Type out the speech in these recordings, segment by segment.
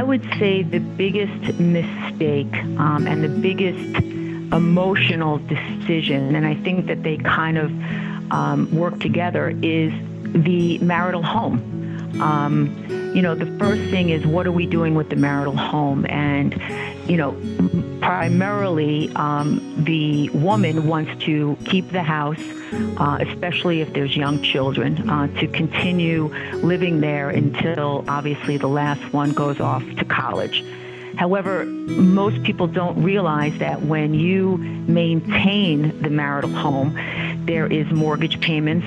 I would say the biggest mistake um, and the biggest emotional decision, and I think that they kind of um, work together, is the marital home. Um, you know, the first thing is what are we doing with the marital home? And, you know, primarily um, the woman wants to keep the house, uh, especially if there's young children, uh, to continue living there until obviously the last one goes off to college. However, most people don't realize that when you maintain the marital home, there is mortgage payments,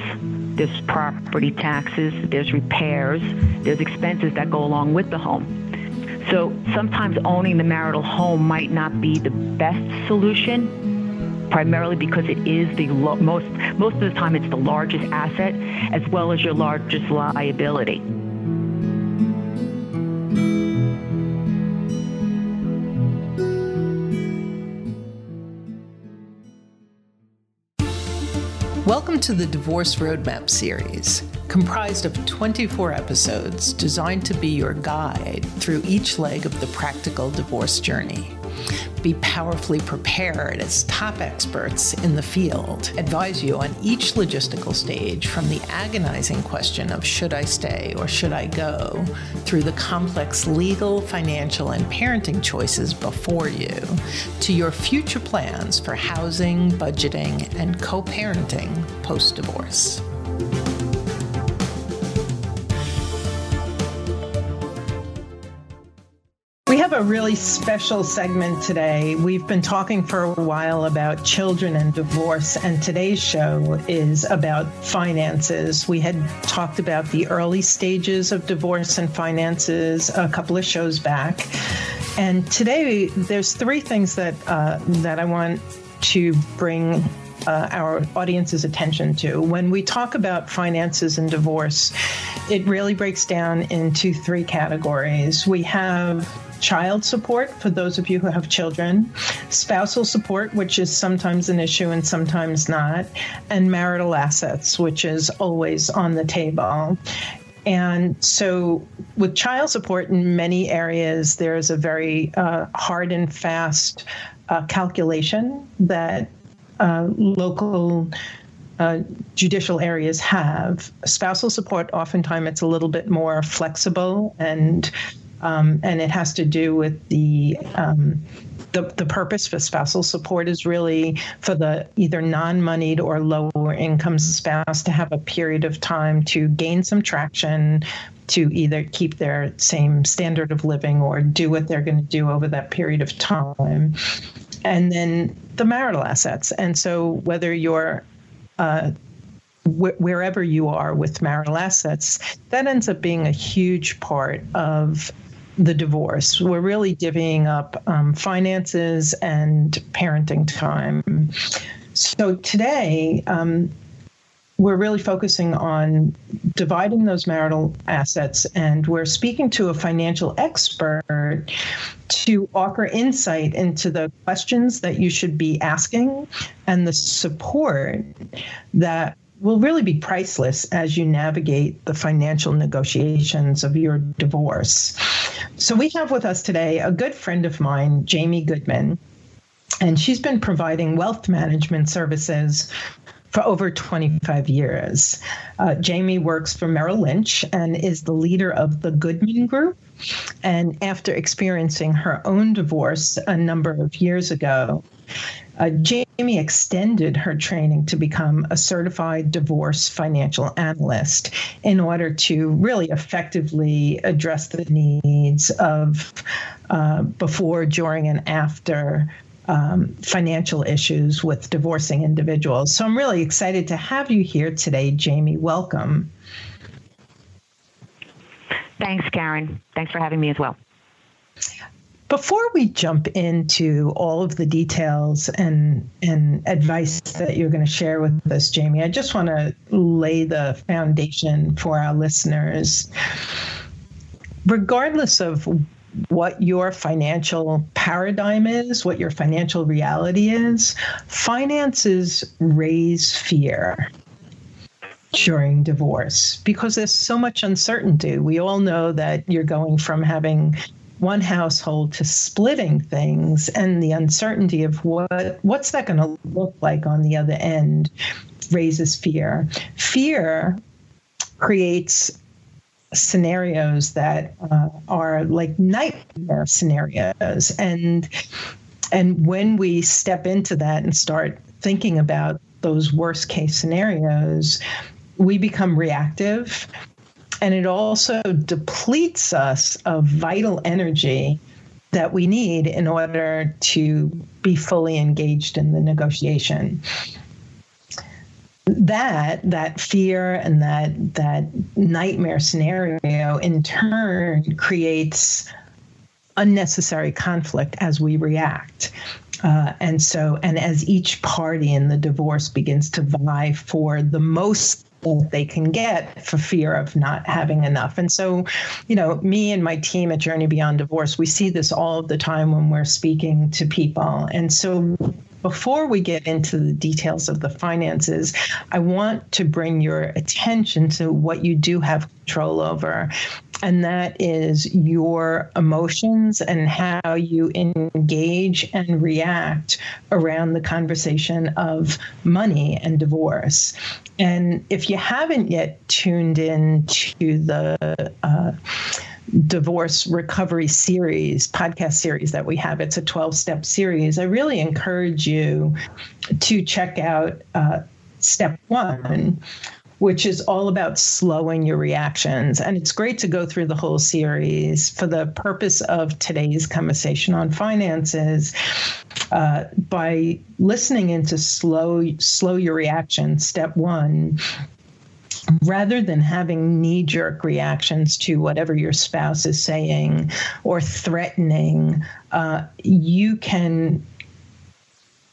there's property taxes, there's repairs, there's expenses that go along with the home. So sometimes owning the marital home might not be the best solution, primarily because it is the lo- most most of the time it's the largest asset as well as your largest liability. To the Divorce Roadmap series, comprised of 24 episodes designed to be your guide through each leg of the practical divorce journey. Be powerfully prepared as top experts in the field advise you on each logistical stage from the agonizing question of should I stay or should I go through the complex legal, financial, and parenting choices before you to your future plans for housing, budgeting, and co parenting post divorce. We have a really special segment today. We've been talking for a while about children and divorce, and today's show is about finances. We had talked about the early stages of divorce and finances a couple of shows back. And today, there's three things that uh, that I want to bring uh, our audience's attention to. When we talk about finances and divorce, it really breaks down into three categories. We have child support for those of you who have children, spousal support, which is sometimes an issue and sometimes not, and marital assets, which is always on the table. And so, with child support in many areas, there's a very uh, hard and fast uh, calculation that uh, local uh, judicial areas have. Spousal support, oftentimes, it's a little bit more flexible and um, and it has to do with the um, the, the purpose for spousal support is really for the either non-moneyed or lower income spouse to have a period of time to gain some traction to either keep their same standard of living or do what they're going to do over that period of time and then the marital assets and so whether you're uh, wh- wherever you are with marital assets that ends up being a huge part of the divorce. We're really divvying up um, finances and parenting time. So today, um, we're really focusing on dividing those marital assets, and we're speaking to a financial expert to offer insight into the questions that you should be asking and the support that will really be priceless as you navigate the financial negotiations of your divorce. So, we have with us today a good friend of mine, Jaime Goodman, and she's been providing wealth management services for over 25 years. Uh, Jaime works for Merrill Lynch and is the leader of the Goodman Group. And after experiencing her own divorce a number of years ago, uh, Jaime extended her training to become a certified divorce financial analyst in order to really effectively address the needs of uh, before, during, and after um, financial issues with divorcing individuals. So I'm really excited to have you here today, Jaime. Welcome. Thanks, Karen. Thanks for having me as well. Before we jump into all of the details and and advice that you're going to share with us, Jaime, I just want to lay the foundation for our listeners. Regardless of what your financial paradigm is, what your financial reality is, finances raise fear during divorce because there's so much uncertainty. We all know that you're going from having one household to splitting things and the uncertainty of what what's that going to look like on the other end raises fear fear creates scenarios that uh, are like nightmare scenarios. And and when we step into that and start thinking about those worst case scenarios we become reactive. And it also depletes us of vital energy that we need in order to be fully engaged in the negotiation that that fear and that that nightmare scenario in turn creates unnecessary conflict as we react uh, and so and as each party in the divorce begins to vie for the most that they can get for fear of not having enough. And so, you know, me and my team at Journey Beyond Divorce, we see this all the time when we're speaking to people. And so before we get into the details of the finances, I want to bring your attention to what you do have control over. And that is your emotions and how you engage and react around the conversation of money and divorce. And if you haven't yet tuned in to the uh, divorce recovery series, podcast series that we have. It's a 12 step series. I really encourage you to check out uh, step one, which is all about slowing your reactions. And it's great to go through the whole series for the purpose of today's conversation on finances. Uh, by listening into slow slow your reaction step one rather than having knee jerk reactions to whatever your spouse is saying or threatening, uh, you can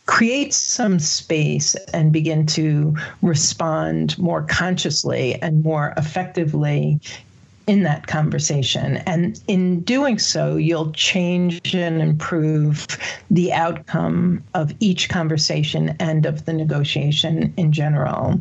create some space and begin to respond more consciously and more effectively in that conversation. And in doing so, you'll change and improve the outcome of each conversation and of the negotiation in general.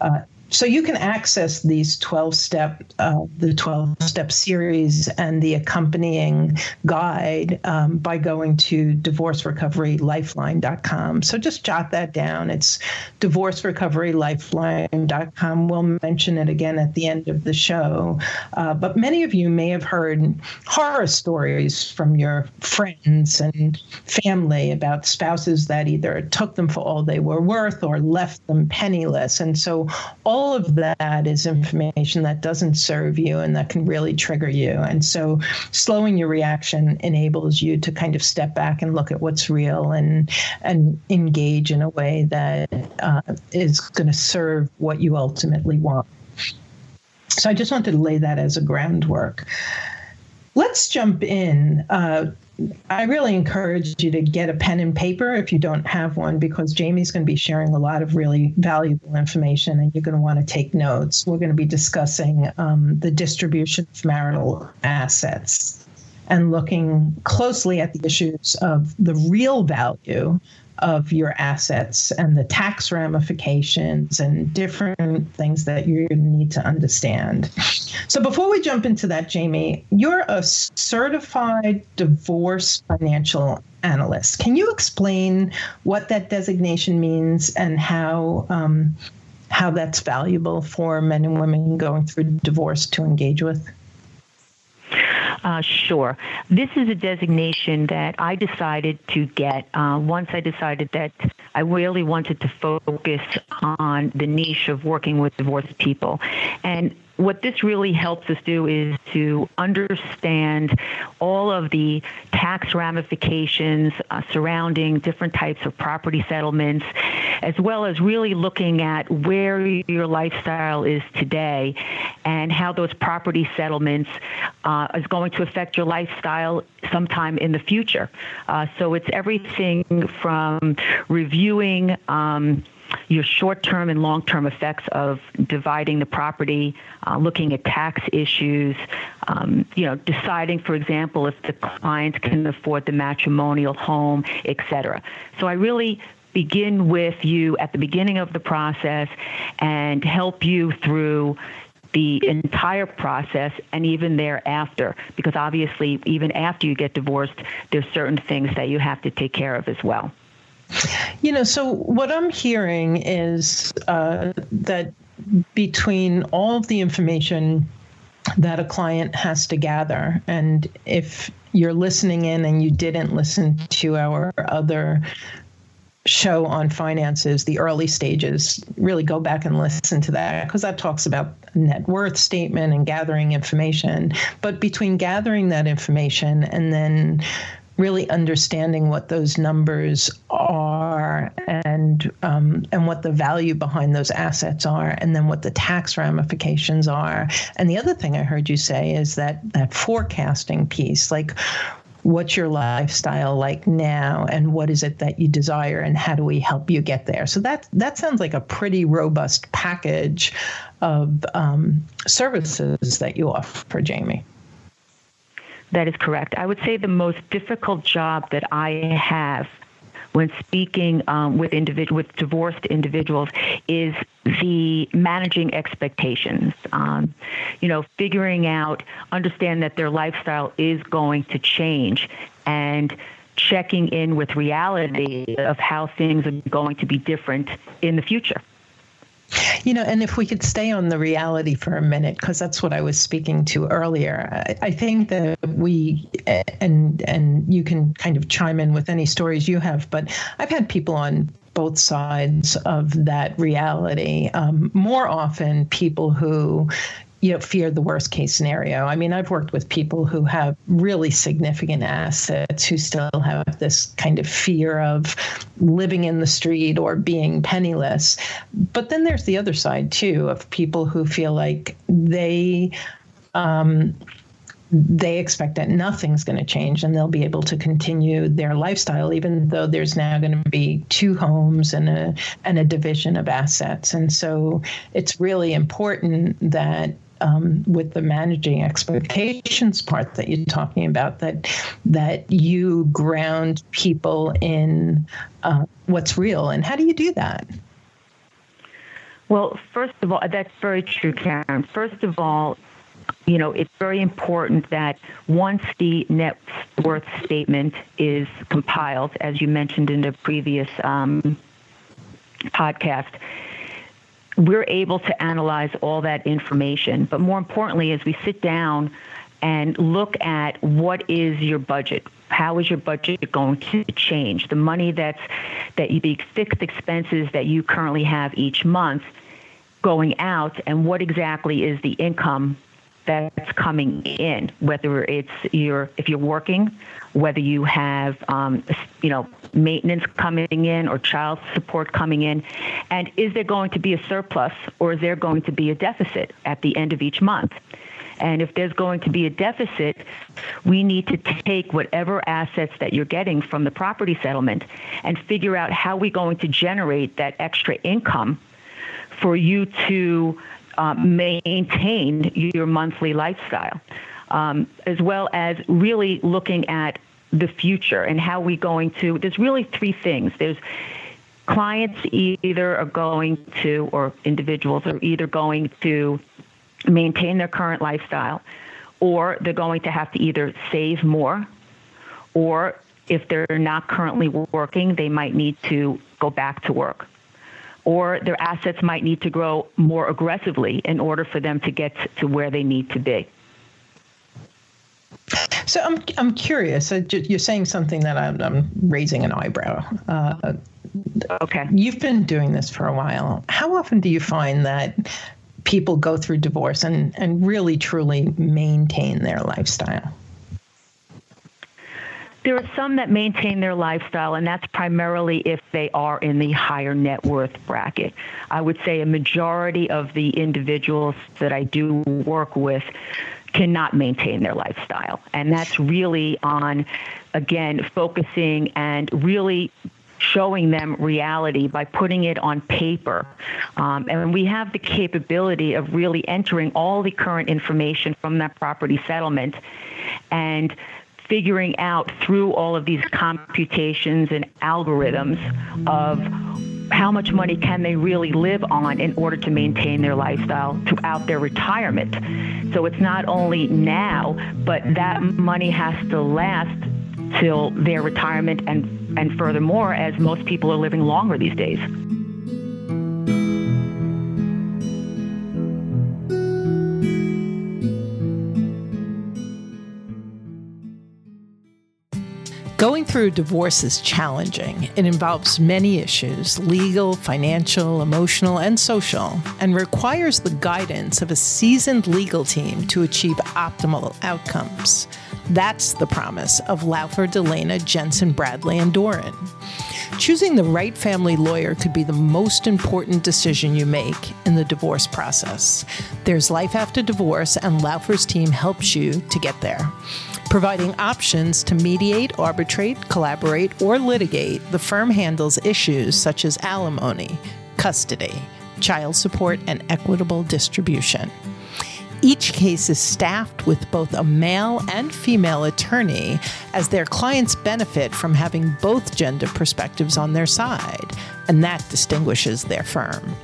Uh, so you can access these 12 step uh, the 12 step series and the accompanying guide um, by going to divorcerecoverylifeline.com so just jot that down. It's divorcerecoverylifeline.com we'll mention it again at the end of the show. Uh, but many of you may have heard horror stories from your friends and family about spouses that either took them for all they were worth or left them penniless. And so all all of that is information that doesn't serve you and that can really trigger you. And so slowing your reaction enables you to kind of step back and look at what's real and and engage in a way that uh, is going to serve what you ultimately want. So I just wanted to lay that as a groundwork. Let's jump in. Uh, I really encourage you to get a pen and paper if you don't have one, because Jaime's going to be sharing a lot of really valuable information and you're going to want to take notes. We're going to be discussing um, the distribution of marital assets and looking closely at the issues of the real value of your assets and the tax ramifications and different things that you need to understand. So, before we jump into that, Jaime, you're a certified divorce financial analyst. Can you explain what that designation means and how? Um, how that's valuable for men and women going through divorce to engage with? Uh, sure. This is a designation that I decided to get uh, once I decided that I really wanted to focus on the niche of working with divorced people. And what this really helps us do is to understand all of the tax ramifications uh, surrounding different types of property settlements, as well as really looking at where your lifestyle is today and how those property settlements uh, is going to affect your lifestyle sometime in the future. Uh, so it's everything from reviewing. Um, your short term and long term effects of dividing the property, uh, looking at tax issues, um, you know, deciding, for example, if the client can afford the matrimonial home, et cetera. So I really begin with you at the beginning of the process and help you through the entire process and even thereafter because obviously even after you get divorced there's certain things that you have to take care of as well you know, so what I'm hearing is uh, that between all of the information that a client has to gather, and if you're listening in and you didn't listen to our other show on finances, the early stages, really go back and listen to that because that talks about net worth statement and gathering information. But between gathering that information and then really understanding what those numbers are and um, and what the value behind those assets are, and then what the tax ramifications are. And the other thing I heard you say is that that forecasting piece, like what's your lifestyle like now and what is it that you desire and how do we help you get there so that that sounds like a pretty robust package of um, services that you offer jaime that is correct. I would say the most difficult job that I have when speaking um, with individ- with divorced individuals is the managing expectations. Um, you know, figuring out, understand that their lifestyle is going to change, and checking in with reality of how things are going to be different in the future. You know, and if we could stay on the reality for a minute, because that's what I was speaking to earlier. I, I, think that we, and and you can kind of chime in with any stories you have, but I've had people on both sides of that reality. Um, more often, people who you know, fear the worst case scenario. I mean, I've worked with people who have really significant assets who still have this kind of fear of living in the street or being penniless. But then there's the other side too of people who feel like they um, they expect that nothing's going to change and they'll be able to continue their lifestyle even though there's now going to be two homes and a and a division of assets and so it's really important that um, with the managing expectations part that you're talking about that that you ground people in uh, what's real. And how do you do that? Well first of all that's very true karen. First of all you know it's very important that once the net worth statement is compiled as you mentioned in the previous um, podcast we're able to analyze all that information. But more importantly, as we sit down and look at what is your budget, how is your budget going to change? The money that's that you, the fixed expenses that you currently have each month going out, and what exactly is the income that's coming in, whether it's your if you're working, whether you have um, you know maintenance coming in or child support coming in, and is there going to be a surplus or is there going to be a deficit at the end of each month? And if there's going to be a deficit, we need to take whatever assets that you're getting from the property settlement and figure out how we're going to generate that extra income for you to uh, maintain your monthly lifestyle, um, as well as really looking at the future and how we're going to. There's really three things. There's clients either are going to, or individuals are either going to maintain their current lifestyle, or they're going to have to either save more, or if they're not currently working, they might need to go back to work. Or their assets might need to grow more aggressively in order for them to get to where they need to be. So I'm I'm curious. You're saying something that I'm, I'm raising an eyebrow. Uh, okay. You've been doing this for a while. How often do you find that people go through divorce and and really truly maintain their lifestyle? There are some that maintain their lifestyle, and that's primarily if they are in the higher net worth bracket. I would say a majority of the individuals that I do work with cannot maintain their lifestyle. And that's really on, again, focusing and really showing them reality by putting it on paper. Um, and we have the capability of really entering all the current information from that property settlement and figuring out through all of these computations and algorithms of how much money can they really live on in order to maintain their lifestyle throughout their retirement. So it's not only now, but that money has to last till their retirement and, and furthermore, as most people are living longer these days. Going through a divorce is challenging. It involves many issues legal, financial, emotional, and social, and requires the guidance of a seasoned legal team to achieve optimal outcomes. That's the promise of Laufer, Dalena, Jensen, Bradley, and Doran. Choosing the right family lawyer could be the most important decision you make in the divorce process. There's life after divorce, and Laufer's team helps you to get there. Providing options to mediate, arbitrate, collaborate, or litigate, the firm handles issues such as alimony, custody, child support, and equitable distribution. Each case is staffed with both a male and female attorney, as their clients benefit from having both gender perspectives on their side, and that distinguishes their firm.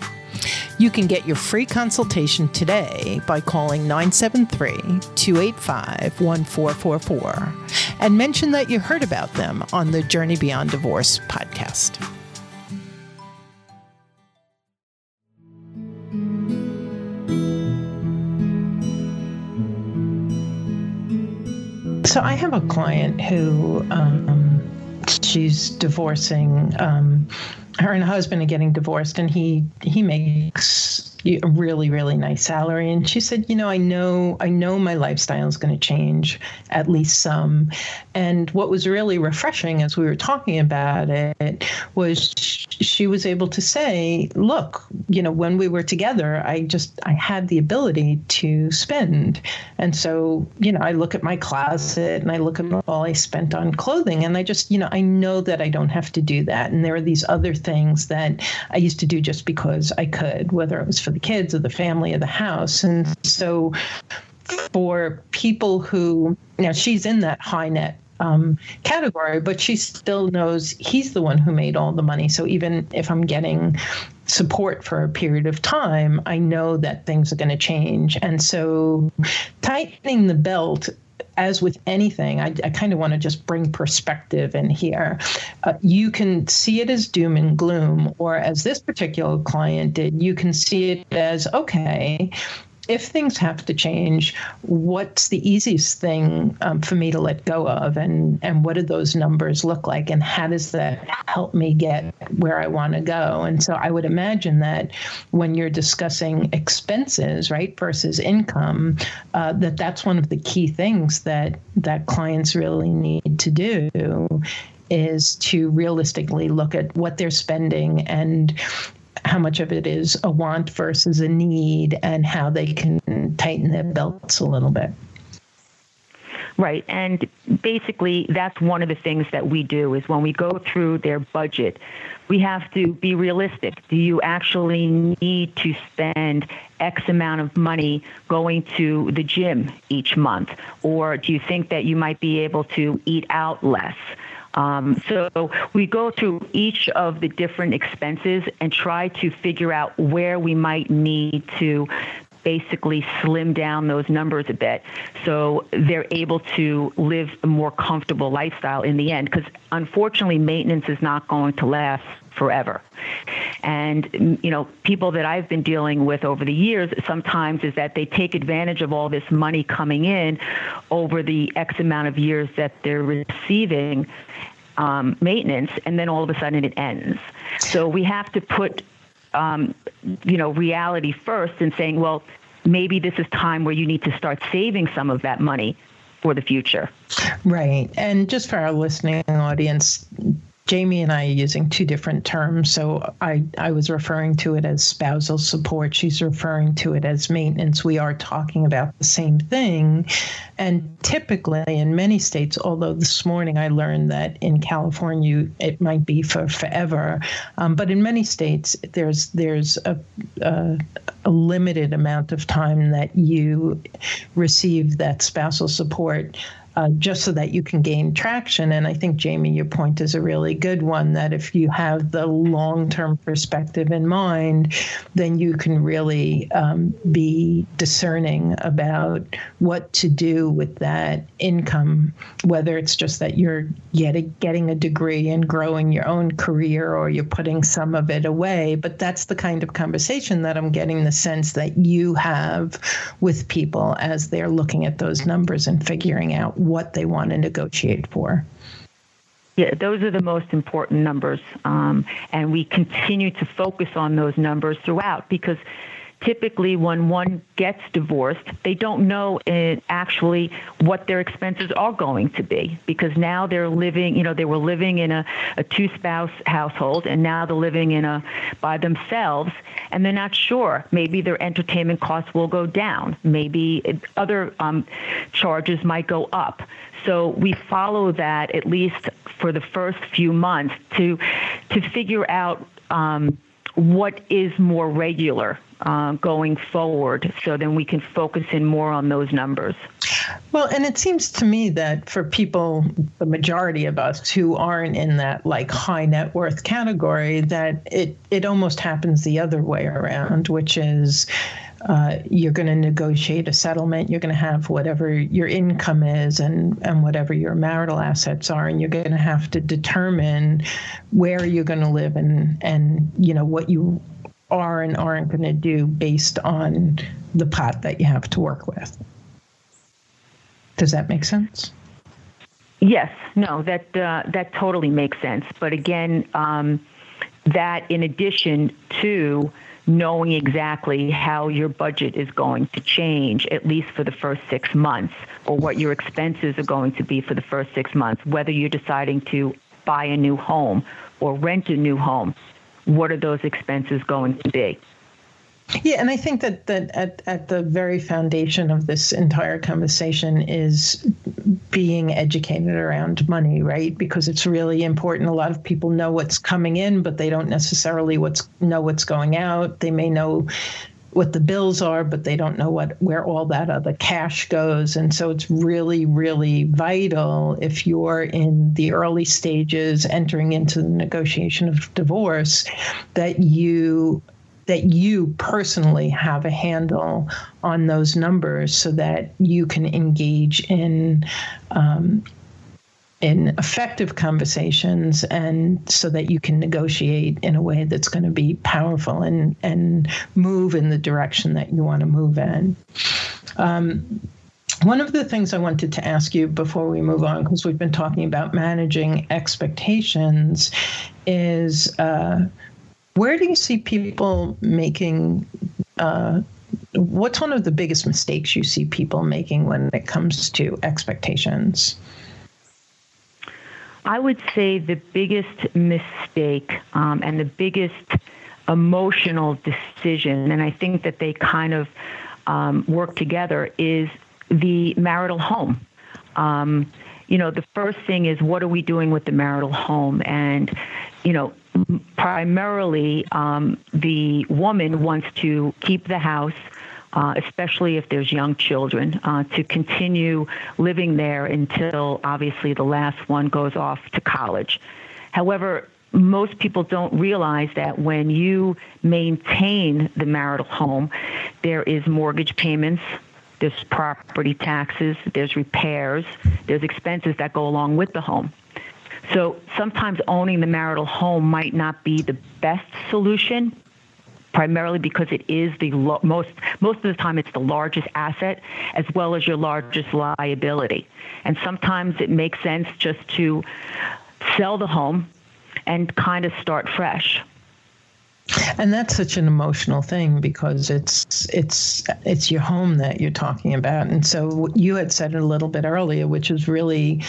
You can get your free consultation today by calling 973 285 1444 and mention that you heard about them on the Journey Beyond Divorce podcast. So I have a client who um, she's divorcing. Um, her and her husband are getting divorced, and he he makes a really really nice salary. And she said you know i know i know my lifestyle is going to change at least some. And what was really refreshing as we were talking about it was she was able to say look you know when we were together i just i had the ability to spend. And so you know i look at my closet and i look at all i spent on clothing and i just you know i know that i don't have to do that. And there are these other things that i used to do just because i could whether it was for the kids or the family or the house. And so for people who, now she's in that high net um, category, but she still knows he's the one who made all the money. So even if I'm getting support for a period of time, I know that things are going to change. And so tightening the belt as with anything, I, I kind of want to just bring perspective in here. Uh, you can see it as doom and gloom, or as this particular client did, you can see it as okay, if things have to change, what's the easiest thing um, for me to let go of, and and what do those numbers look like, and how does that help me get where I want to go? And so I would imagine that when you're discussing expenses, right, versus income, uh, that that's one of the key things that that clients really need to do is to realistically look at what they're spending and how much of it is a want versus a need and how they can tighten their belts a little bit. Right. And basically, that's one of the things that we do is when we go through their budget we have to be realistic. Do you actually need to spend X amount of money going to the gym each month? Or do you think that you might be able to eat out less? Um, so we go through each of the different expenses and try to figure out where we might need to basically slim down those numbers a bit so they're able to live a more comfortable lifestyle in the end because unfortunately maintenance is not going to last forever. And you know people that I've been dealing with over the years sometimes is that they take advantage of all this money coming in over the x amount of years that they're receiving um, maintenance and then all of a sudden it ends. So we have to put um, you know, reality first and saying, well, maybe this is time where you need to start saving some of that money for the future. Right. And just for our listening audience, Jaime and I are using two different terms. So I, I was referring to it as spousal support. She's referring to it as maintenance. We are talking about the same thing. And typically in many states, although this morning I learned that in California it might be for forever, um, but in many states there's there's a, a, a limited amount of time that you receive that spousal support uh, just so that you can gain traction. And I think, Jaime, your point is a really good one that if you have the long term perspective in mind, then you can really um, be discerning about what to do with that income, whether it's just that you're yet getting a degree and growing your own career or you're putting some of it away. But that's the kind of conversation that I'm getting the sense that you have with people as they're looking at those numbers and figuring out what they want to negotiate for. Yeah, those are the most important numbers. Um, and we continue to focus on those numbers throughout because typically when one gets divorced, they don't know it, actually what their expenses are going to be because now they're living, you know, they were living in a, a two spouse household and now they're living in a by themselves and they're not sure. Maybe their entertainment costs will go down. Maybe other um, charges might go up. So we follow that at least for the first few months to to figure out um, what is more regular uh, going forward so then we can focus in more on those numbers. Well, and it seems to me that for people, the majority of us who aren't in that like high net worth category, that it, it almost happens the other way around, which is uh, you're going to negotiate a settlement. You're going to have whatever your income is and, and whatever your marital assets are, and you're going to have to determine where you're going to live and and you know what you are and aren't going to do based on the pot that you have to work with. Does that make sense? Yes. No. That uh, that totally makes sense. But again, um, that in addition to knowing exactly how your budget is going to change, at least for the first six months, or what your expenses are going to be for the first six months, whether you're deciding to buy a new home or rent a new home what are those expenses going to be? Yeah, and I think that that at, at the very foundation of this entire conversation is being educated around money, right? Because it's really important. A lot of people know what's coming in, but they don't necessarily what's know what's going out. They may know what the bills are, but they don't know what where all that other cash goes. And so it's really, really vital if you're in the early stages entering into the negotiation of divorce that you that you personally have a handle on those numbers so that you can engage in um, in effective conversations and so that you can negotiate in a way that's going to be powerful and and move in the direction that you want to move in um, one of the things I wanted to ask you before we move on, because we've been talking about managing expectations, is uh, where do you see people making? Uh, what's one of the biggest mistakes you see people making when it comes to expectations? I would say the biggest mistake um, and the biggest emotional decision, and I think that they kind of um, work together, is the marital home. Um, you know, the first thing is what are we doing with the marital home? And, you know, primarily um, the woman wants to keep the house. Uh, especially if there's young children, uh, to continue living there until obviously the last one goes off to college. However, most people don't realize that when you maintain the marital home, there is mortgage payments, there's property taxes, there's repairs, there's expenses that go along with the home. So sometimes owning the marital home might not be the best solution, primarily because it is the lo- most most of the time it's the largest asset as well as your largest liability. And sometimes it makes sense just to sell the home and kind of start fresh. And that's such an emotional thing because it's it's it's your home that you're talking about. And so you had said it a little bit earlier, which is really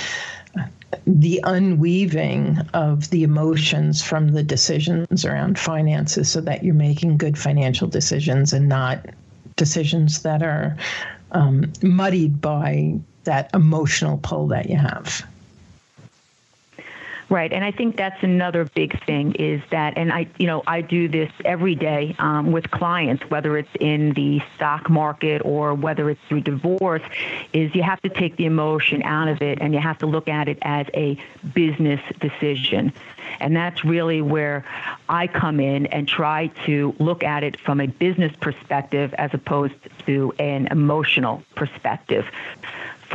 the unweaving of the emotions from the decisions around finances so that you're making good financial decisions and not decisions that are um, muddied by that emotional pull that you have. Right, and I think that's another big thing is that, and I, you know, I do this every day um, with clients, whether it's in the stock market or whether it's through divorce, is you have to take the emotion out of it and you have to look at it as a business decision. And that's really where I come in and try to look at it from a business perspective as opposed to an emotional perspective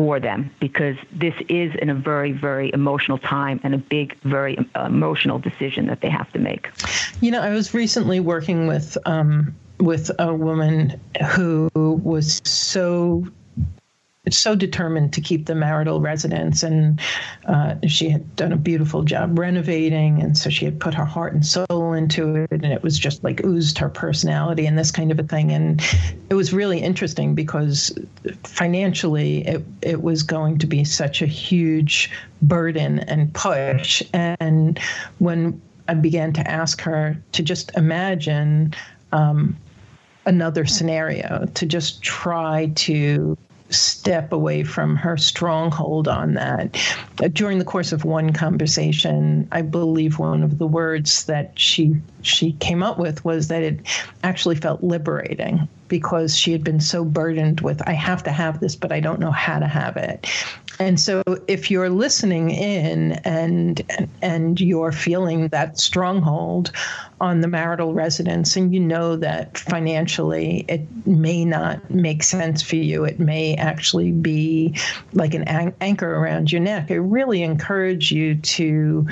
for them because this is in a very, very emotional time and a big, very uh, emotional decision that they have to make. You know, I was recently working with um, with a woman who was so so determined to keep the marital residence, and uh, she had done a beautiful job renovating, and so she had put her heart and soul into it, and it was just like oozed her personality and this kind of a thing. And it was really interesting because financially, it it was going to be such a huge burden and push. And when I began to ask her to just imagine. Um, another scenario to just try to step away from her stronghold on that. Uh, during the course of one conversation, I believe one of the words that she she came up with was that it actually felt liberating because she had been so burdened with I have to have this but I don't know how to have it. And so if you're listening in and and you're feeling that stronghold on the marital residence and you know that financially it may not make sense for you, it may actually be like an anchor around your neck. I really encourage you to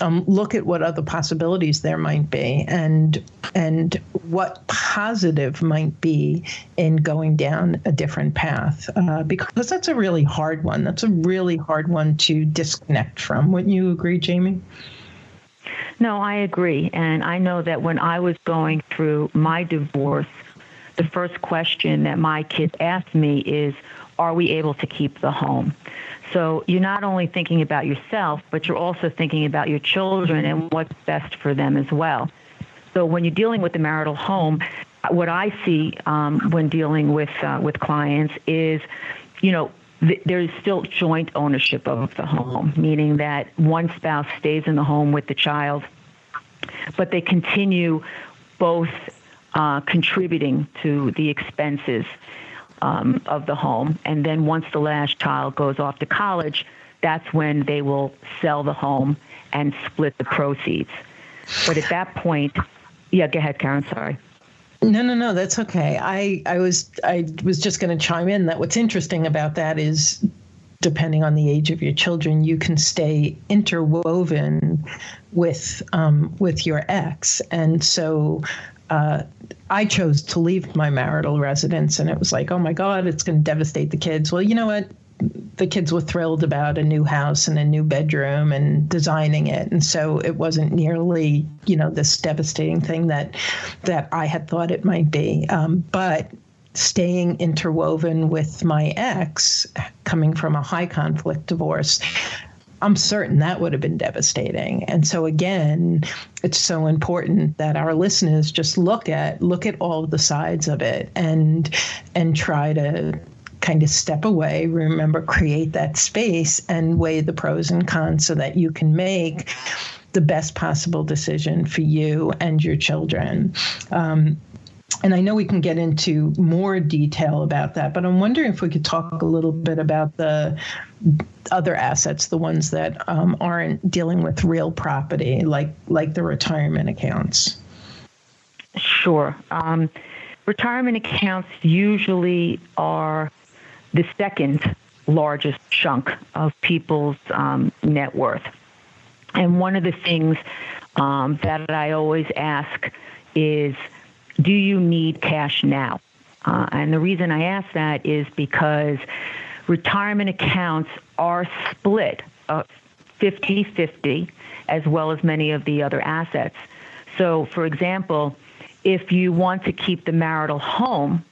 um, look at what other possibilities there might be and and what positive might be in going down a different path uh, because that's a really hard one. That's a really hard one to disconnect from. Wouldn't you agree jaime? No i agree. And i know that when i was going through my divorce the first question that my kids asked me is are we able to keep the home so you're not only thinking about yourself, but you're also thinking about your children and what's best for them as well. So when you're dealing with the marital home, what I see um, when dealing with uh, with clients is, you know, th- there's still joint ownership of the home, meaning that one spouse stays in the home with the child, but they continue both uh, contributing to the expenses um, of the home. And then once the last child goes off to college, that's when they will sell the home and split the proceeds. But at that point, yeah, go ahead, Karen. Sorry. No, no, no, that's okay. I, I was I was just going to chime in that what's interesting about that is depending on the age of your children, you can stay interwoven with um, with your ex, and so uh, I chose to leave my marital residence, and it was like, oh my God, it's going to devastate the kids. Well, you know what? The kids were thrilled about a new house and a new bedroom and designing it, and so it wasn't nearly, you know, this devastating thing that that I had thought it might be. Um, but staying interwoven with my ex, coming from a high conflict divorce, I'm certain that would have been devastating. And so again, it's so important that our listeners just look at look at all the sides of it and and try to kind of step away, remember, create that space and weigh the pros and cons so that you can make the best possible decision for you and your children. Um, and I know we can get into more detail about that, but I'm wondering if we could talk a little bit about the other assets, the ones that um, aren't dealing with real property, like like the retirement accounts. Sure. Um, retirement accounts usually are the second largest chunk of people's um, net worth. And one of the things um, that I always ask is do you need cash now? Uh, and the reason I ask that is because retirement accounts are split 50 uh, 50, as well as many of the other assets. So, for example, if you want to keep the marital home,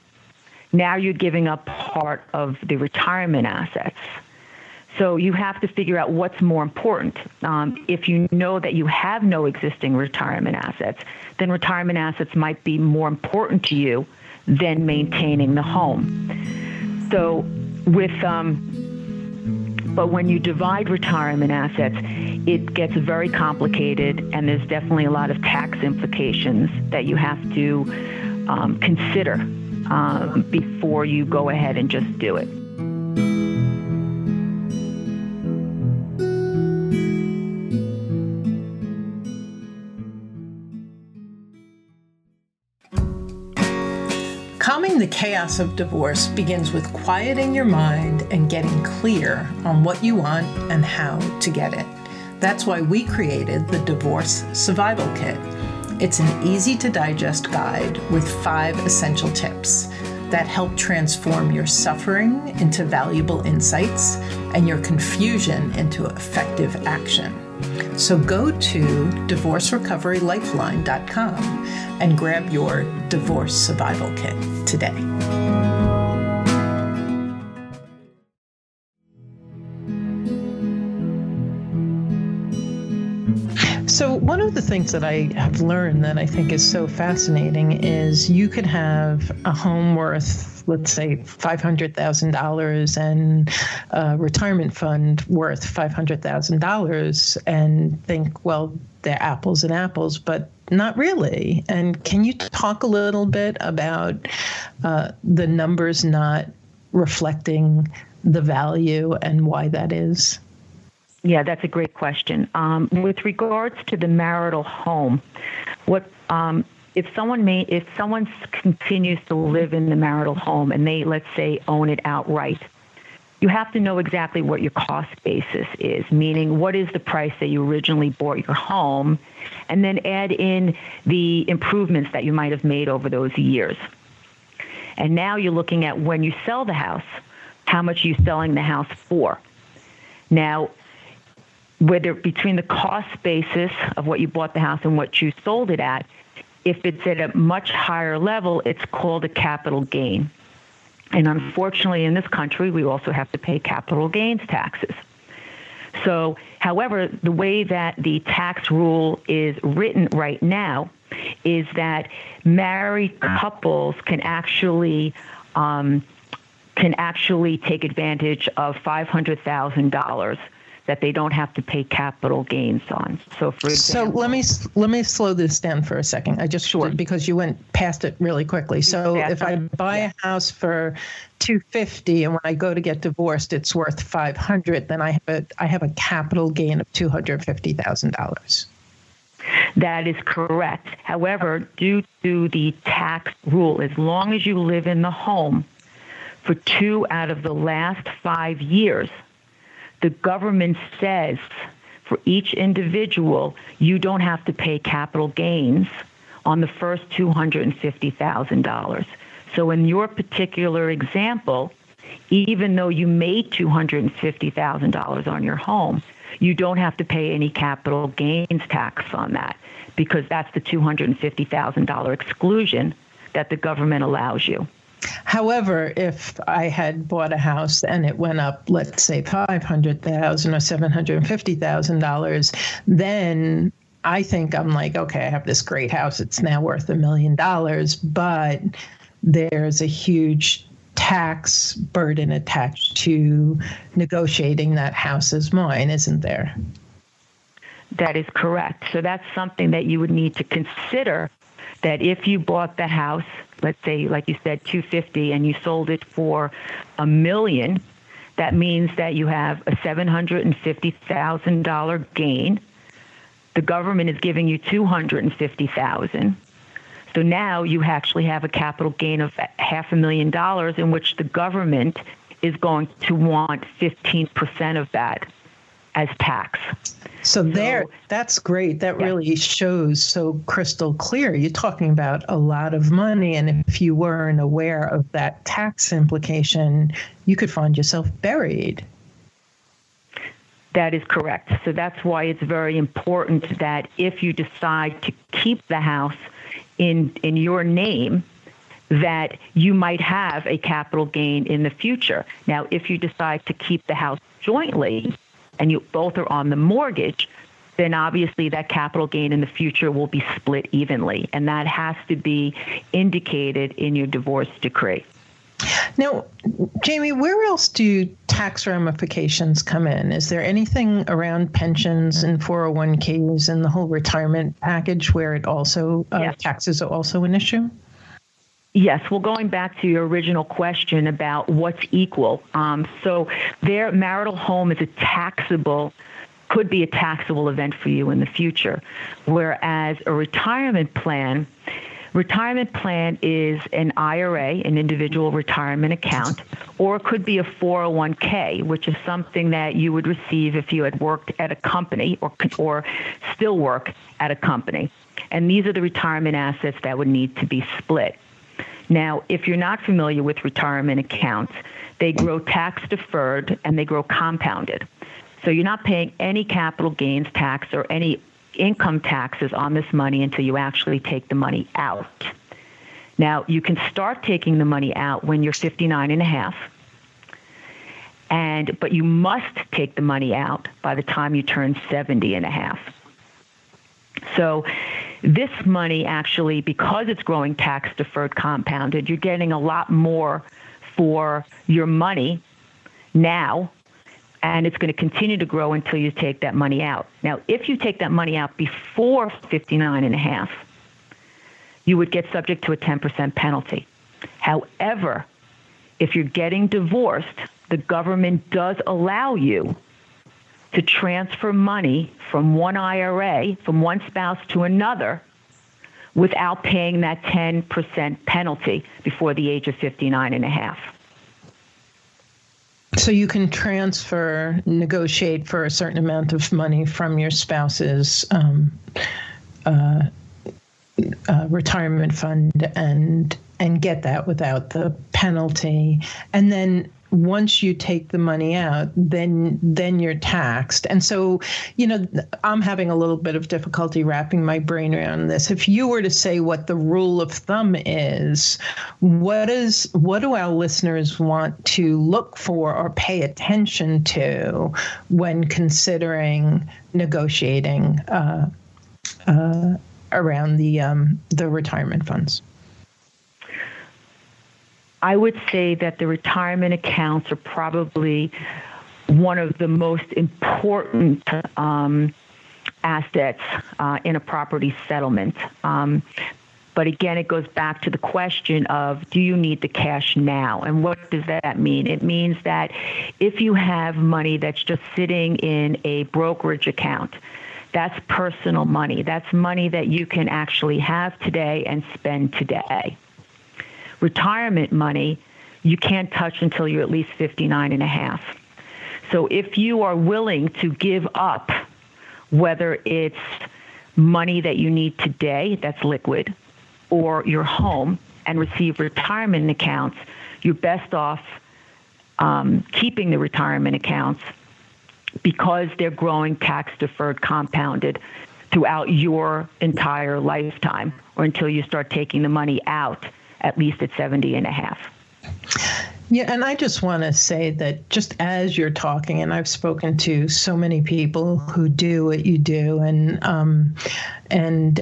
now you're giving up part of the retirement assets. So you have to figure out what's more important. Um, if you know that you have no existing retirement assets, then retirement assets might be more important to you than maintaining the home. So with um, but when you divide retirement assets, it gets very complicated, and there's definitely a lot of tax implications that you have to um, consider um, before you go ahead and just do it. The chaos of divorce begins with quieting your mind and getting clear on what you want and how to get it. That's why we created the Divorce Survival Kit. It's an easy to digest guide with five essential tips that help transform your suffering into valuable insights and your confusion into effective action. So go to divorcerecoverylifeline.com and grab your divorce survival kit today. So, one of the things that I have learned that I think is so fascinating is you could have a home worth let's say $500,000 and a retirement fund worth $500,000 and think, well, they're apples and apples, but not really. And can you talk a little bit about uh, the numbers not reflecting the value and why that is? Yeah, that's a great question. Um, with regards to the marital home, what um, if someone may if someone continues to live in the marital home and they let's say own it outright you have to know exactly what your cost basis is meaning what is the price that you originally bought your home and then add in the improvements that you might have made over those years. And now you're looking at when you sell the house how much are you selling the house for. Now whether between the cost basis of what you bought the house and what you sold it at if it's at a much higher level, it's called a capital gain. And unfortunately, in this country, we also have to pay capital gains taxes. So, however, the way that the tax rule is written right now is that married couples can actually um, can actually take advantage of five hundred thousand dollars that they don't have to pay capital gains on. So, for example, so let me let me slow this down for a second. I just sure because you went past it really quickly. So, if I buy yeah. a house for two fifty, and when I go to get divorced, it's worth five hundred, then I have a I have a capital gain of two hundred fifty thousand dollars. That is correct. However, due to the tax rule, as long as you live in the home for two out of the last five years, the government says for each individual, you don't have to pay capital gains on the first $250,000. So in your particular example, even though you made $250,000 on your home, you don't have to pay any capital gains tax on that because that's the $250,000 exclusion that the government allows you. However, if I had bought a house and it went up, let's say five hundred thousand or seven hundred and fifty thousand dollars, then I think I'm like, okay, I have this great house. It's now worth a million dollars, but there's a huge tax burden attached to negotiating that house as mine, isn't there? That is correct. So that's something that you would need to consider that if you bought the house, let's say like you said 250 and you sold it for a million, that means that you have a $750,000 gain. The government is giving you 250,000. So now you actually have a capital gain of half a million dollars in which the government is going to want 15% of that as tax. So there, that's great. That yeah. really shows so crystal clear. You're talking about a lot of money, and if you weren't aware of that tax implication, you could find yourself buried. That is correct. So that's why it's very important that if you decide to keep the house in in your name, that you might have a capital gain in the future. Now, if you decide to keep the house jointly, and you both are on the mortgage, then obviously that capital gain in the future will be split evenly. And that has to be indicated in your divorce decree. Now, Jaime, where else do tax ramifications come in? Is there anything around pensions and 401ks and the whole retirement package where it also uh, yes. taxes are also an issue? Yes, well, going back to your original question about what's equal. Um, so, their marital home is a taxable, could be a taxable event for you in the future. Whereas a retirement plan, retirement plan is an IRA, an individual retirement account, or it could be a 401k, which is something that you would receive if you had worked at a company or, or still work at a company. And these are the retirement assets that would need to be split. Now, if you're not familiar with retirement accounts, they grow tax deferred and they grow compounded. So you're not paying any capital gains tax or any income taxes on this money until you actually take the money out. Now, you can start taking the money out when you're 59 and a half. And but you must take the money out by the time you turn 70 and a half. So this money actually, because it's growing tax deferred compounded, you're getting a lot more for your money now and it's going to continue to grow until you take that money out. Now, if you take that money out before 59 and a half, you would get subject to a 10% penalty. However, if you're getting divorced, the government does allow you to transfer money from one IRA, from one spouse to another, without paying that 10% penalty before the age of 59 and a half. So you can transfer, negotiate for a certain amount of money from your spouse's um, uh, uh, retirement fund and and get that without the penalty, and then once you take the money out, then then you're taxed. And so, you know, I'm having a little bit of difficulty wrapping my brain around this. If you were to say what the rule of thumb is, what is what do our listeners want to look for or pay attention to when considering negotiating uh, uh, around the um, the retirement funds? I would say that the retirement accounts are probably one of the most important um, assets uh, in a property settlement. Um, but again, it goes back to the question of do you need the cash now? And what does that mean? It means that if you have money that's just sitting in a brokerage account, that's personal money. That's money that you can actually have today and spend today retirement money you can't touch until you're at least 59 and a half. So if you are willing to give up, whether it's money that you need today that's liquid or your home and receive retirement accounts, you're best off um, keeping the retirement accounts because they're growing tax deferred compounded throughout your entire lifetime or until you start taking the money out at least at 70 and a half. Yeah, and I just want to say that just as you're talking, and I've spoken to so many people who do what you do, and um, and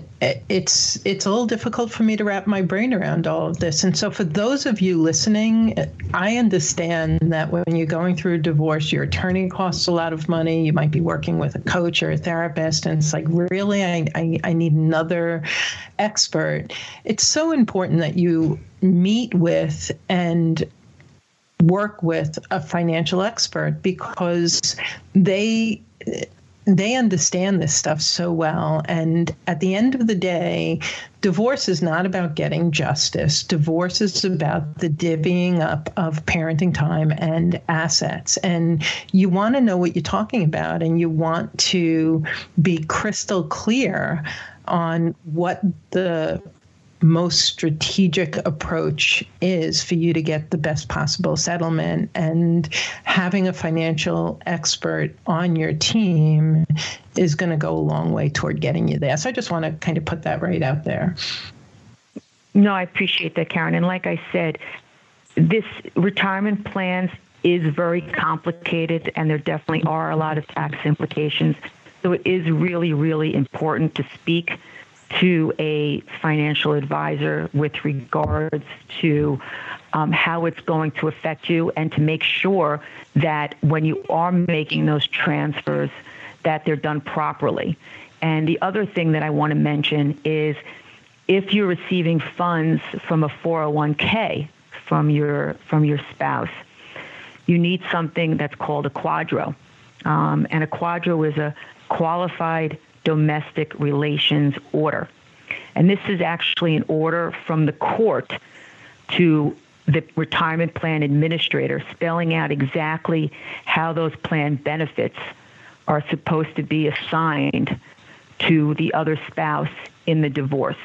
it's it's a little difficult for me to wrap my brain around all of this. And so, for those of you listening, I understand that when you're going through a divorce, your attorney costs a lot of money. You might be working with a coach or a therapist, and it's like, really, I I, I need another expert. It's so important that you meet with and work with a financial expert because they they understand this stuff so well. And at the end of the day divorce is not about getting justice. Divorce is about the divvying up of parenting time and assets. And you want to know what you're talking about and you want to be crystal clear on what the most strategic approach is for you to get the best possible settlement. And having a financial expert on your team is going to go a long way toward getting you there. So I just want to kind of put that right out there. No, I appreciate that, Karen. And like I said, this retirement plans is very complicated, and there definitely are a lot of tax implications. So it is really, really important to speak to a financial advisor with regards to um, how it's going to affect you and to make sure that when you are making those transfers that they're done properly. And the other thing that I want to mention is if you're receiving funds from a 401k from your from your spouse, you need something that's called a QDRO Um, and a QDRO is a qualified domestic relations order. And this is actually an order from the court to the retirement plan administrator, spelling out exactly how those plan benefits are supposed to be assigned to the other spouse in the divorce.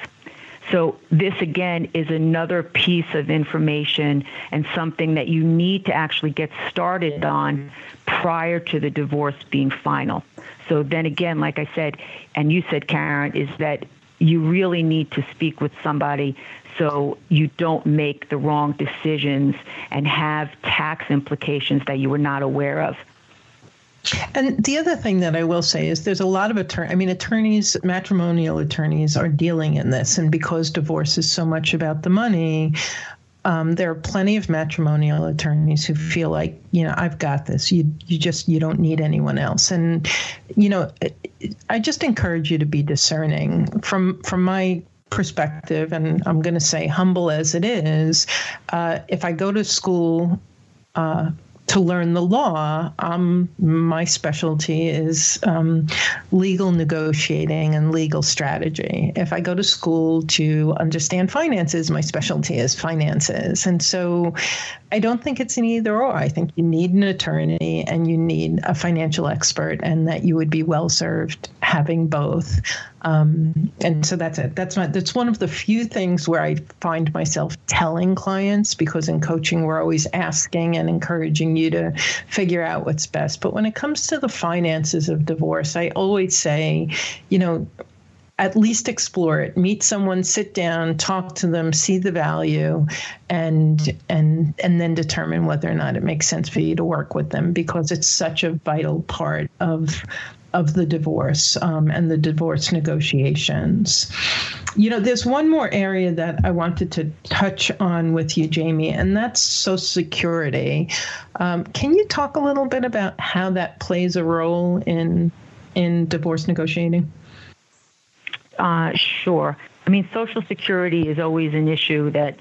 So, this again is another piece of information and something that you need to actually get started on prior to the divorce being final. So, then again, like I said, and you said, Karen, is that you really need to speak with somebody so you don't make the wrong decisions and have tax implications that you were not aware of. And the other thing that I will say is there's a lot of attorney I mean attorneys matrimonial attorneys are dealing in this and because divorce is so much about the money um, there are plenty of matrimonial attorneys who feel like you know I've got this. You you just you don't need anyone else. And you know I just encourage you to be discerning from from my perspective, and I'm going to say humble as it is. Uh, if I go to school. Uh, to learn the law. Um, my specialty is um, legal negotiating and legal strategy. If I go to school to understand finances, my specialty is finances. And so I don't think it's an either or. I think you need an attorney and you need a financial expert, and that you would be well served having both. Um, and so that's it. That's my that's one of the few things where I find myself telling clients because in coaching we're always asking and encouraging you to figure out what's best. But when it comes to the finances of divorce, I always say, you know, at least explore it meet someone sit down talk to them see the value and and and then determine whether or not it makes sense for you to work with them because it's such a vital part of of the divorce um, and the divorce negotiations. You know, there's one more area that I wanted to touch on with you, Jaime, and that's Social Security. Um, can you talk a little bit about how that plays a role in in divorce negotiating? Uh, sure. I mean, Social Security is always an issue that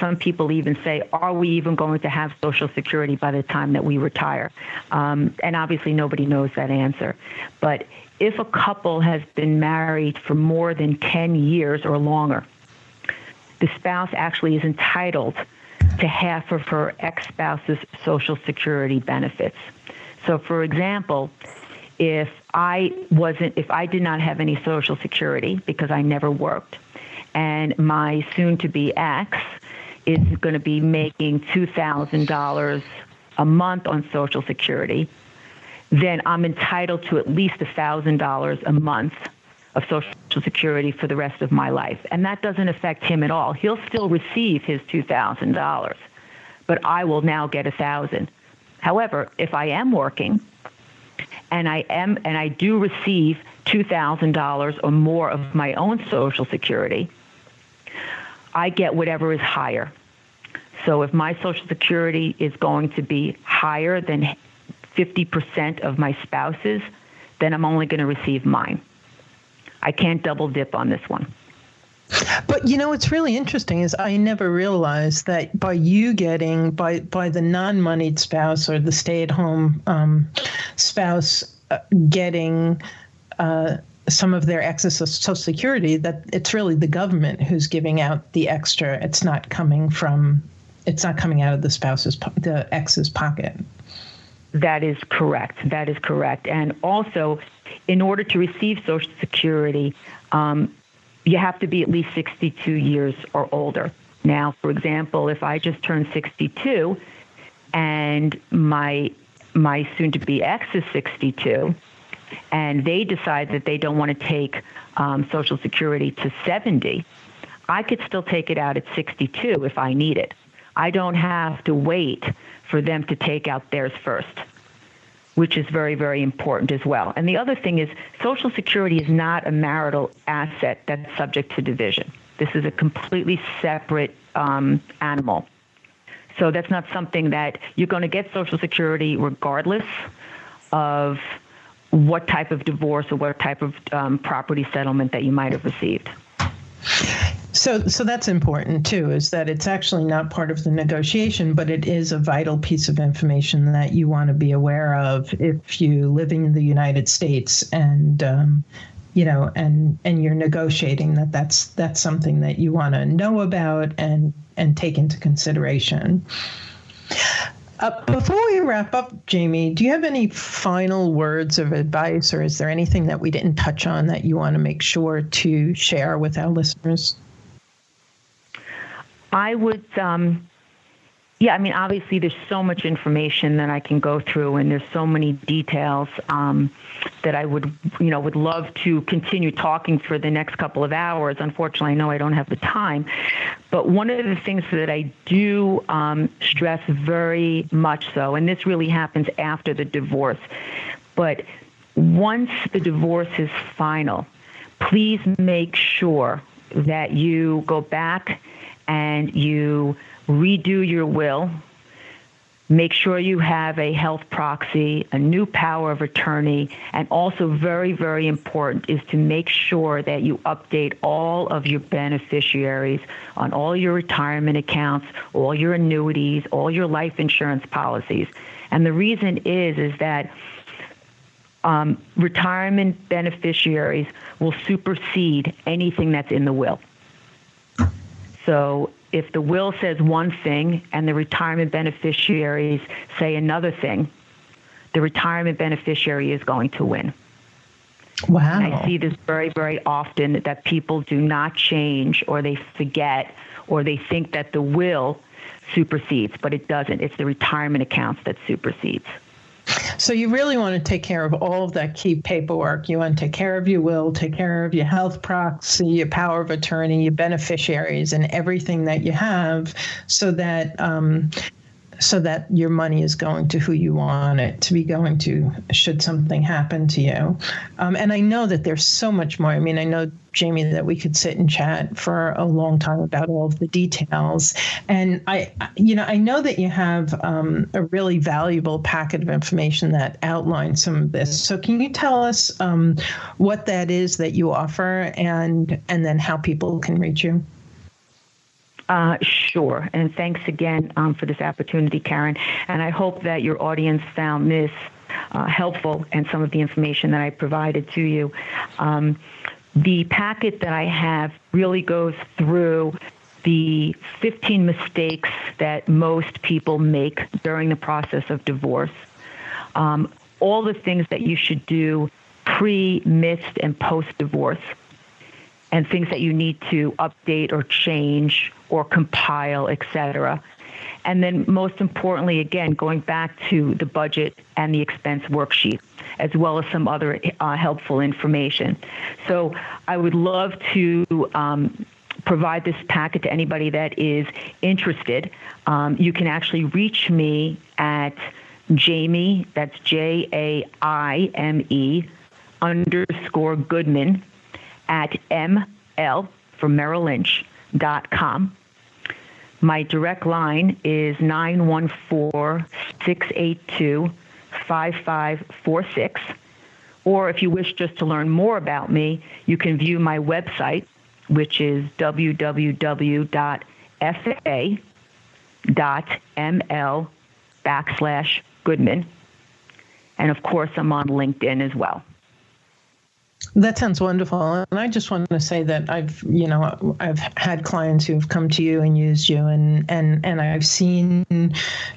some people even say, are we even going to have Social Security by the time that we retire? Um, and obviously, nobody knows that answer. But if a couple has been married for more than 10 years or longer, the spouse actually is entitled to half of her ex spouse's Social Security benefits. So, for example, if I wasn't, if I did not have any Social Security because I never worked, and my soon to be ex is going to be making $2,000 a month on Social Security, then I'm entitled to at least $1,000 a month of Social Security for the rest of my life. And that doesn't affect him at all. He'll still receive his $2,000. but I will now get a thousand. However, if I am working and I am and I do receive two thousand dollars or more of my own Social Security, I get whatever is higher. So if my Social Security is going to be higher than 50% of my spouse's, then I'm only going to receive mine. I can't double dip on this one. But you know what's really interesting is I never realized that by you getting by by the non-moneyed spouse or the stay-at-home um, spouse uh, getting uh, some of their excess of Social Security, that it's really the government who's giving out the extra. It's not coming from it's not coming out of the spouse's the ex's pocket. That is correct. That is correct. And also, in order to receive Social Security, um, you have to be at least 62 years or older. Now, for example, if I just turned 62 and my my soon-to-be ex is 62, and they decide that they don't want to take um, Social Security to 70, I could still take it out at 62 if I need it. I don't have to wait for them to take out theirs first, which is very, very important as well. And the other thing is, Social Security is not a marital asset that's subject to division. This is a completely separate um, animal. So that's not something that you're going to get Social Security regardless of what type of divorce or what type of um, property settlement that you might have received. So, so that's important too. Is that it's actually not part of the negotiation, but it is a vital piece of information that you want to be aware of if you live in the United States and, um, you know, and and you're negotiating. That that's that's something that you want to know about and and take into consideration. Uh, before we wrap up, Jaime, do you have any final words of advice, or is there anything that we didn't touch on that you want to make sure to share with our listeners? I would, um, yeah, I mean, obviously, there's so much information that I can go through, and there's so many details um, that I would, you know, would love to continue talking for the next couple of hours. Unfortunately, I know I don't have the time. But one of the things that I do um, stress very much so, and this really happens after the divorce, but once the divorce is final, please make sure that you go back and you redo your will, make sure you have a health proxy, a new power of attorney, and also very, very important is to make sure that you update all of your beneficiaries on all your retirement accounts, all your annuities, all your life insurance policies. And the reason is is that um, retirement beneficiaries will supersede anything that's in the will. So if the will says one thing and the retirement beneficiaries say another thing, the retirement beneficiary is going to win. Wow. And I see this very, very often that people do not change or they forget or they think that the will supersedes, but it doesn't. It's the retirement accounts that supersedes. So you really want to take care of all of that key paperwork. You want to take care of your will, take care of your health proxy, your power of attorney, your beneficiaries, and everything that you have, so that um, so that your money is going to who you want it to be going to should something happen to you. Um, and I know that there's so much more. I mean, I know, Jaime, that we could sit and chat for a long time about all of the details. And I, you know, I know that you have um, a really valuable packet of information that outlines some of this. So can you tell us um, what that is that you offer and and then how people can reach you? Uh, sure. And thanks again um, for this opportunity, Karen. And I hope that your audience found this uh, helpful and some of the information that I provided to you. Um, the packet that I have really goes through the 15 mistakes that most people make during the process of divorce, um, all the things that you should do pre, midst, and post divorce and things that you need to update or change or compile, etc. And then, most importantly, again, going back to the budget and the expense worksheet, as well as some other uh, helpful information. So, I would love to um, provide this packet to anybody that is interested. Um, you can actually reach me at Jaime, that's J A I M E underscore Goodman at ML for Merrill Lynch dot com. My direct line is 914 682 5546. Or if you wish just to learn more about me, you can view my website, which is www.fa.ml backslash Goodman. And of course, I'm on LinkedIn as well. That sounds wonderful. And I just want to say that I've, you know, I've had clients who have come to you and used you and and and I've seen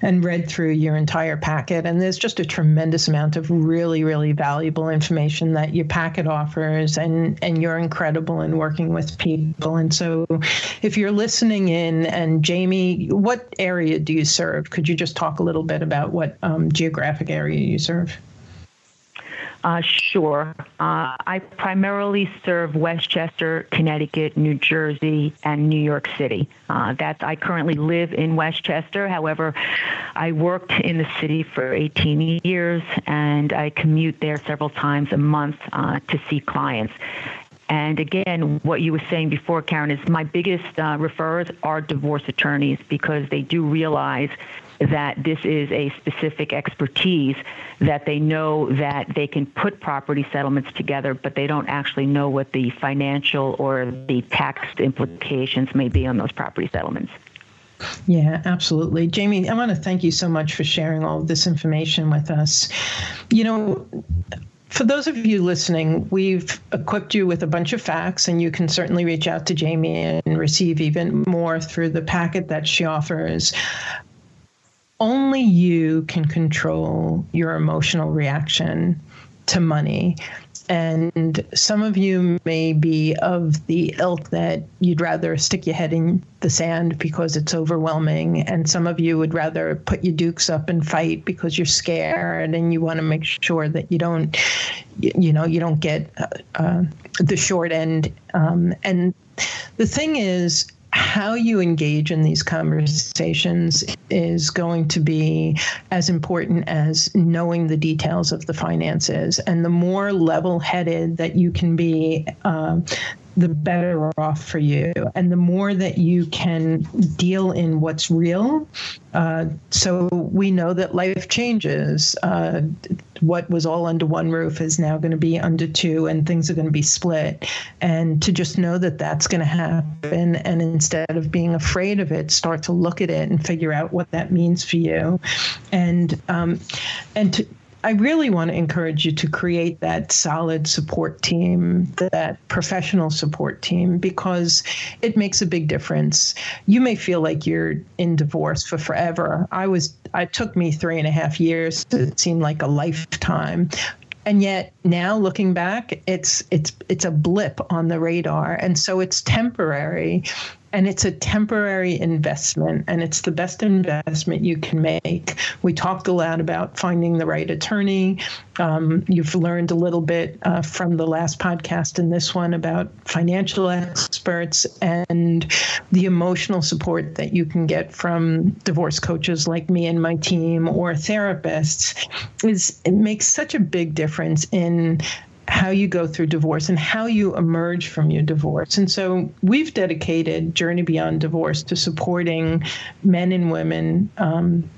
and read through your entire packet and there's just a tremendous amount of really really valuable information that your packet offers and and you're incredible in working with people. And so if you're listening in and Jaime, what area do you serve? Could you just talk a little bit about what um, geographic area you serve? Uh, sure. Uh, I primarily serve Westchester, Connecticut, New Jersey, and New York City. Uh, that's I currently live in Westchester. However, I worked in the city for 18 years, and I commute there several times a month uh, to see clients. And again, what you were saying before, Karen, is my biggest uh, referrers are divorce attorneys because they do realize that this is a specific expertise, that they know that they can put property settlements together, but they don't actually know what the financial or the tax implications may be on those property settlements. Yeah, absolutely. Jaime, I want to thank you so much for sharing all of this information with us. You know, for those of you listening, we've equipped you with a bunch of facts, and you can certainly reach out to Jaime and receive even more through the packet that she offers only you can control your emotional reaction to money. And some of you may be of the ilk that you'd rather stick your head in the sand because it's overwhelming. And some of you would rather put your dukes up and fight because you're scared and you want to make sure that you don't, you know, you don't get uh, uh, the short end. Um, and the thing is, how you engage in these conversations is going to be as important as knowing the details of the finances. And the more level headed that you can be, uh, the better off for you. And the more that you can deal in what's real. Uh, so we know that life changes. Uh, what was all under one roof is now going to be under two, and things are going to be split. And to just know that that's going to happen, and instead of being afraid of it, start to look at it and figure out what that means for you. And um, and to, I really want to encourage you to create that solid support team, that professional support team, because it makes a big difference. You may feel like you're in divorce for forever. I was, it took me three and a half years. It seemed like a lifetime and yet now looking back it's it's it's a blip on the radar and so it's temporary and it's a temporary investment and it's the best investment you can make. We talked a lot about finding the right attorney. Um, you've learned a little bit uh, from the last podcast and this one about financial experts and the emotional support that you can get from divorce coaches like me and my team or therapists is it makes such a big difference in how you go through divorce and how you emerge from your divorce. And so we've dedicated Journey Beyond Divorce to supporting men and women um,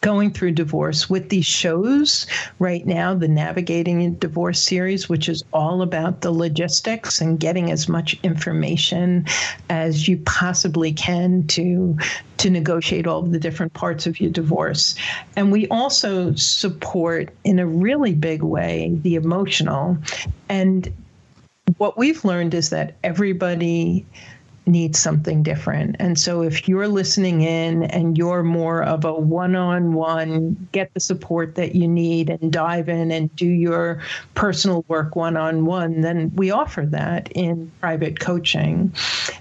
going through divorce. With these shows right now the navigating divorce series which is all about the logistics and getting as much information as you possibly can to to negotiate all the different parts of your divorce. And we also support in a really big way the emotional. And what we've learned is that everybody needs something different. And so if you're listening in and you're more of a one on one, get the support that you need and dive in and do your personal work one on one, then we offer that in private coaching.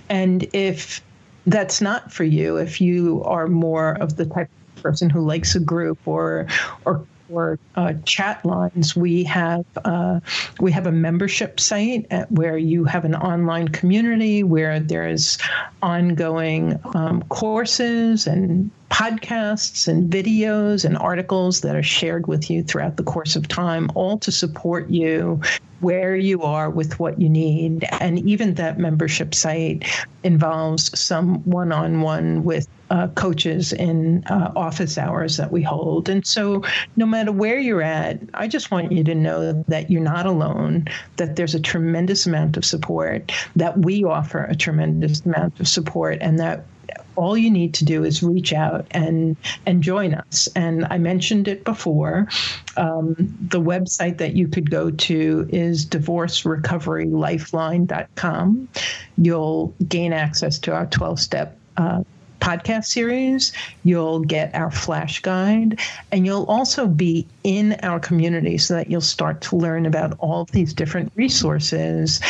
And if that's not for you, if you are more of the type of person who likes a group or or or uh, chat lines. We have uh, we have a membership site where you have an online community where there's ongoing um, courses and podcasts and videos and articles that are shared with you throughout the course of time, all to support you where you are with what you need. And even that membership site involves some one on one with uh, coaches in uh, office hours that we hold. And so, no matter where you're at, I just want you to know that you're not alone, that there's a tremendous amount of support, that we offer a tremendous amount of support, and that all you need to do is reach out and and join us. And I mentioned it before. Um, the website that you could go to is divorcerecoverylifeline.com. You'll gain access to our 12 step uh, podcast series. You'll get our flash guide, and you'll also be in our community so that you'll start to learn about all these different resources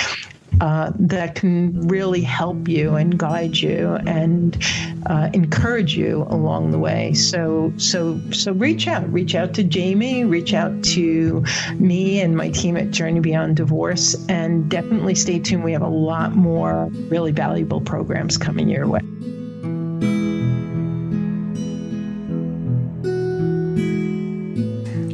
uh, that can really help you and guide you and uh, encourage you along the way. So, so, so reach out, reach out to Jaime, reach out to me and my team at Journey Beyond Divorce, and definitely stay tuned. We have a lot more really valuable programs coming your way.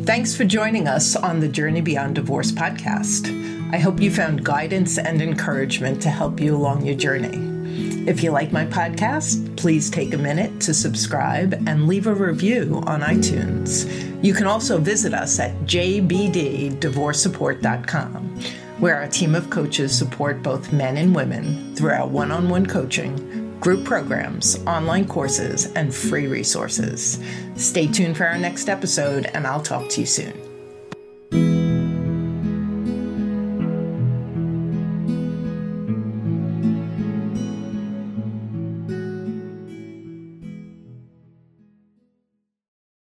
Thanks for joining us on the Journey Beyond Divorce podcast. I hope you found guidance and encouragement to help you along your journey. If you like my podcast, please take a minute to subscribe and leave a review on iTunes. You can also visit us at jbddivorcesupport.com, where our team of coaches support both men and women through our one on one coaching, group programs, online courses, and free resources. Stay tuned for our next episode, and I'll talk to you soon.